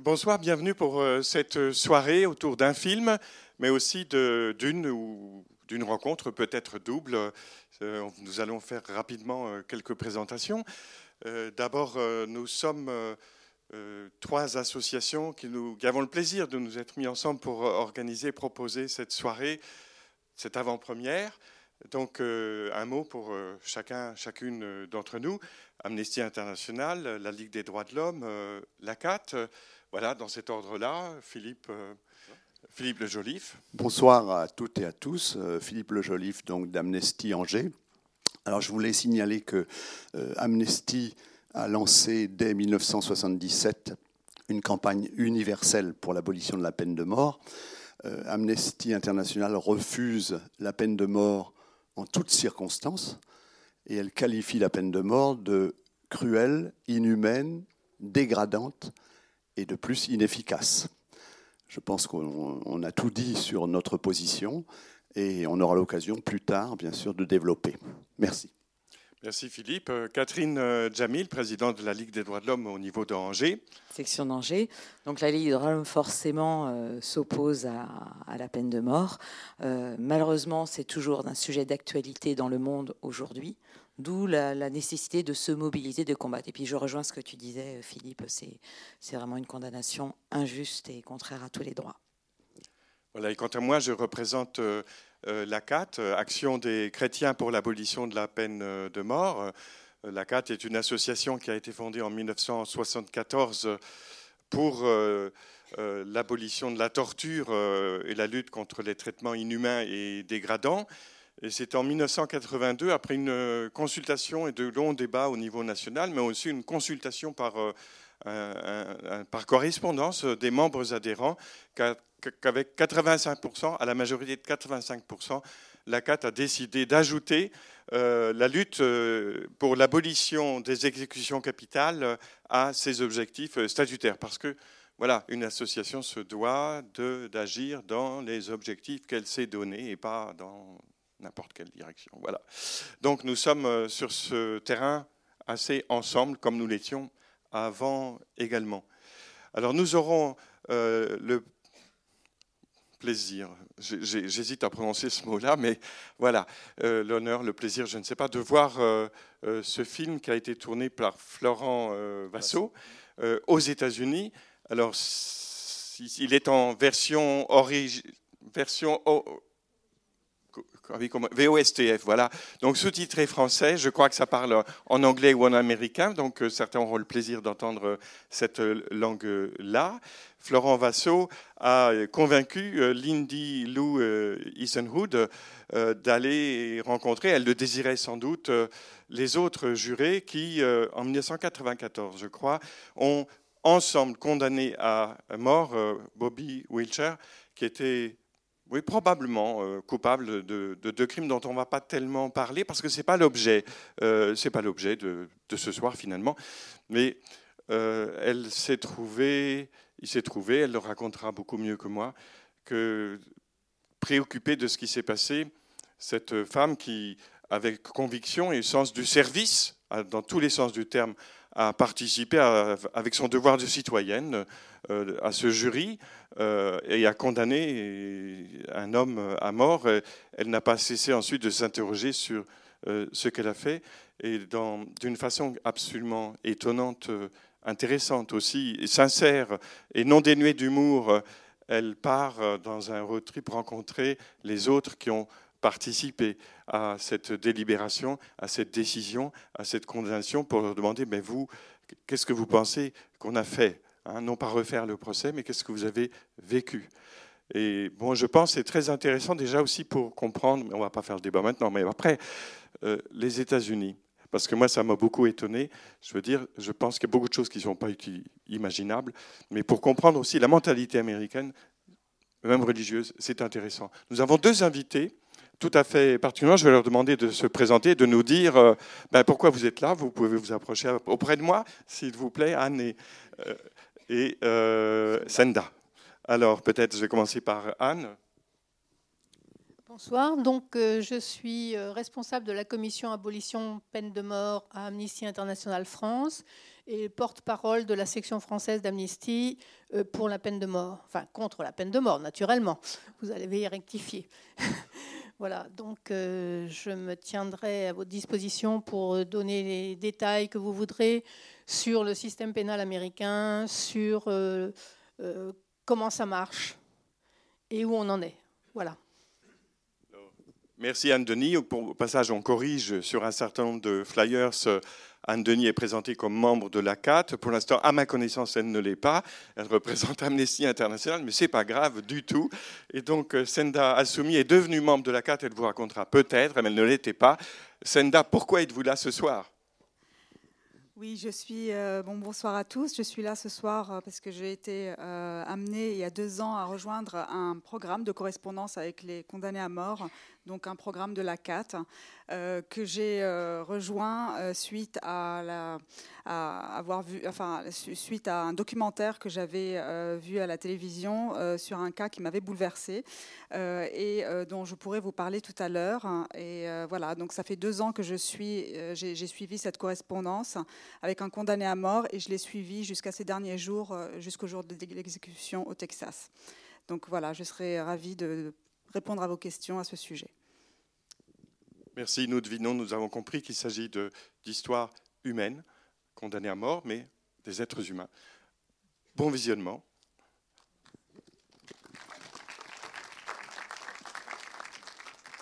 Bonsoir, bienvenue pour euh, cette soirée autour d'un film, mais aussi d'une ou d'une rencontre peut-être double. Euh, nous allons faire rapidement euh, quelques présentations. D'abord, nous sommes trois associations qui, nous, qui avons le plaisir de nous être mis ensemble pour organiser et proposer cette soirée, cette avant-première. Donc, un mot pour chacun, chacune d'entre nous. Amnesty International, la Ligue des droits de l'homme, la CAT, voilà, dans cet ordre-là, Philippe, euh, Philippe Le Joliffe. Bonsoir à toutes et à tous. Euh, Philippe Le Joliffe, donc d'Amnesty Angers. Alors, je voulais signaler que euh, Amnesty a lancé dès 1977 une campagne universelle pour l'abolition de la peine de mort. Amnesty International refuse la peine de mort en toutes circonstances et elle qualifie la peine de mort de cruelle, inhumaine, dégradante et de plus inefficace. Je pense qu'on a tout dit sur notre position et on aura l'occasion plus tard, bien sûr, de développer. Merci. Merci Philippe. Euh, Catherine euh, Jamil, présidente de la Ligue des droits de l'homme au niveau d'Angers. Section d'Angers. Donc la Ligue des droits de l'homme forcément euh, s'oppose à, la peine de mort. malheureusement, c'est toujours un sujet d'actualité dans le monde aujourd'hui. D'où la, nécessité de se mobiliser, de combattre. Et puis je rejoins ce que tu disais, Philippe, c'est vraiment une condamnation injuste et contraire à tous les droits. Voilà, et quant à moi, je représente la CAT, euh, Action des chrétiens pour l'abolition de la peine de mort. La CAT est une association qui a été fondée en 1974 pour l'abolition de la torture et la lutte contre les traitements inhumains et dégradants. Et c'est en 1982, après une euh, consultation et de longs débats au niveau national, mais aussi une consultation par, euh, par correspondance des membres adhérents, qu'avec 85%, à la majorité de 85%, la CAT a décidé d'ajouter euh, la lutte pour l'abolition des exécutions capitales à ses objectifs statutaires. Parce que voilà, une association se doit d'agir dans les objectifs qu'elle s'est donnés et pas dans n'importe quelle direction. Voilà. Donc nous sommes euh, sur ce terrain assez ensemble, comme nous l'étions avant également. Alors nous aurons euh, le plaisir, j'hésite à prononcer ce mot-là, mais voilà, euh, l'honneur, le plaisir, je ne sais pas, de voir ce film qui a été tourné par Florent Vassot aux États-Unis. Alors, il est en version, version VOSTF, voilà. Donc sous-titré français, je crois que ça parle en anglais ou en américain, donc euh, certains auront le plaisir d'entendre euh, cette euh, langue-là. Florent Vassot a convaincu Lindy Lou Easenhood d'aller rencontrer, elle le désirait sans doute, les autres jurés qui, en 1994, je crois, ont ensemble condamné à mort Bobby Wilcher, qui était oui, probablement euh, coupable de, deux crimes dont on ne va pas tellement parler parce que ce n'est pas l'objet, euh, pas l'objet de, ce soir finalement. Mais euh, elle s'est trouvée, il s'est trouvé, elle le racontera beaucoup mieux que moi, que préoccupée de ce qui s'est passé, cette femme qui, avec conviction et sens du service, dans tous les sens du terme, a participé avec son devoir de citoyenne euh, à ce jury euh, et a condamné un homme à mort. Elle n'a pas cessé ensuite de s'interroger sur euh, ce qu'elle a fait et d'une façon absolument étonnante, intéressante aussi, sincère et non dénuée d'humour. Elle part dans un road trip rencontrer les autres qui ont participé à cette délibération, à cette décision, à cette condamnation pour leur demander, mais vous, qu'est-ce que vous pensez qu'on a fait Hein, non pas refaire le procès, mais qu'est-ce que vous avez vécu? Et bon, je pense que c'est très intéressant déjà aussi pour comprendre, mais on ne va pas faire le débat maintenant, mais après, euh, les États-Unis. Parce que moi, ça m'a beaucoup étonné. Je veux dire, je pense qu'il y a beaucoup de choses qui ne sont pas imaginables. Mais pour comprendre aussi la mentalité américaine, même religieuse, c'est intéressant. Nous avons deux invités tout à fait particulièrement. Je vais leur demander de se présenter, de nous dire euh, ben, pourquoi vous êtes là. Vous pouvez vous approcher auprès de moi, s'il vous plaît, Anne et, euh, et euh, Senda. Alors peut-être je vais commencer par Anne. Bonsoir. Donc, euh, je suis responsable de la commission abolition peine de mort à Amnesty International France et porte-parole de la section française d'Amnesty pour la peine de mort, enfin contre la peine de mort, naturellement. Vous allez rectifier. voilà. Donc, je me tiendrai à votre disposition pour donner les détails que vous voudrez sur le système pénal américain, sur comment ça marche et où on en est. Voilà. Merci Anne-Denis. Au passage, on corrige sur un certain nombre de flyers. Anne-Denis est présentée comme membre de la CAT. Pour l'instant, à ma connaissance, elle ne l'est pas. Elle représente Amnesty International, mais ce n'est pas grave du tout. Et donc, Senda Assoumi est devenue membre de la CAT. Elle vous racontera peut-être, mais elle ne l'était pas. Senda, pourquoi êtes-vous là ce soir? Oui, je suis. Euh, bon, bonsoir à tous. Je suis là ce soir euh, parce que j'ai été euh, amenée il y a deux ans à rejoindre un programme de correspondance avec les condamnés à mort donc un programme de la CAT que j'ai rejoint suite à, avoir vu, enfin, suite à un documentaire que j'avais vu à la télévision sur un cas qui m'avait bouleversé et dont je pourrais vous parler tout à l'heure. Et voilà, donc ça fait deux ans que je suis, j'ai suivi cette correspondance avec un condamné à mort et je l'ai suivi jusqu'à ces derniers jours, jusqu'au jour de l'exécution au Texas. Donc voilà, je serais ravie de répondre à vos questions à ce sujet. Merci. Nous devinons, nous avons compris qu'il s'agit d'histoires humaines, condamnées à mort, mais des êtres humains. Bon visionnement.